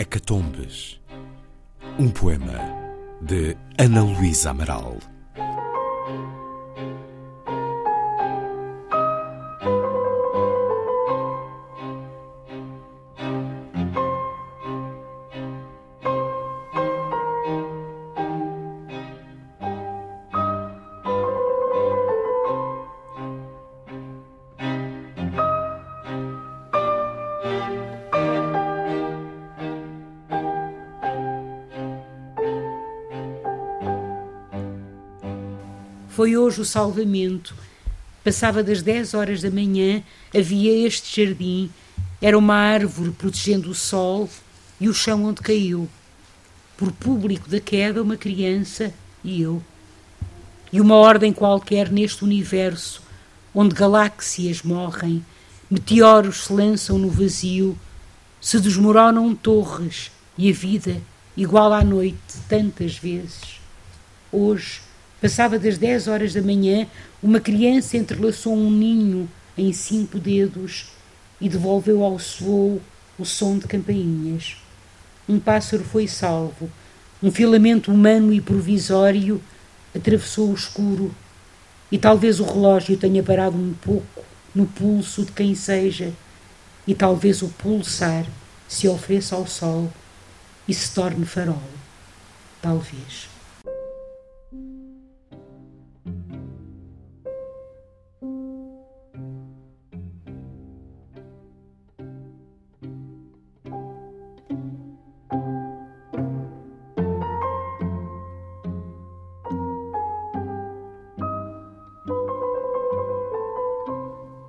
Hecatombes. Um poema de Ana Luísa Amaral. Foi hoje o salvamento. Passava das 10 horas da manhã, havia este jardim, era uma árvore protegendo o sol e o chão onde caiu. Por público da queda, uma criança e eu. E uma ordem qualquer neste universo, onde galáxias morrem, meteoros se lançam no vazio, se desmoronam torres e a vida, igual à noite, tantas vezes. Hoje, Passava das 10 horas da manhã, uma criança entrelaçou um ninho em cinco dedos e devolveu ao voo o som de campainhas. Um pássaro foi salvo. Um filamento humano e provisório atravessou o escuro e talvez o relógio tenha parado um pouco no pulso de quem seja e talvez o pulsar se ofereça ao sol e se torne farol. Talvez.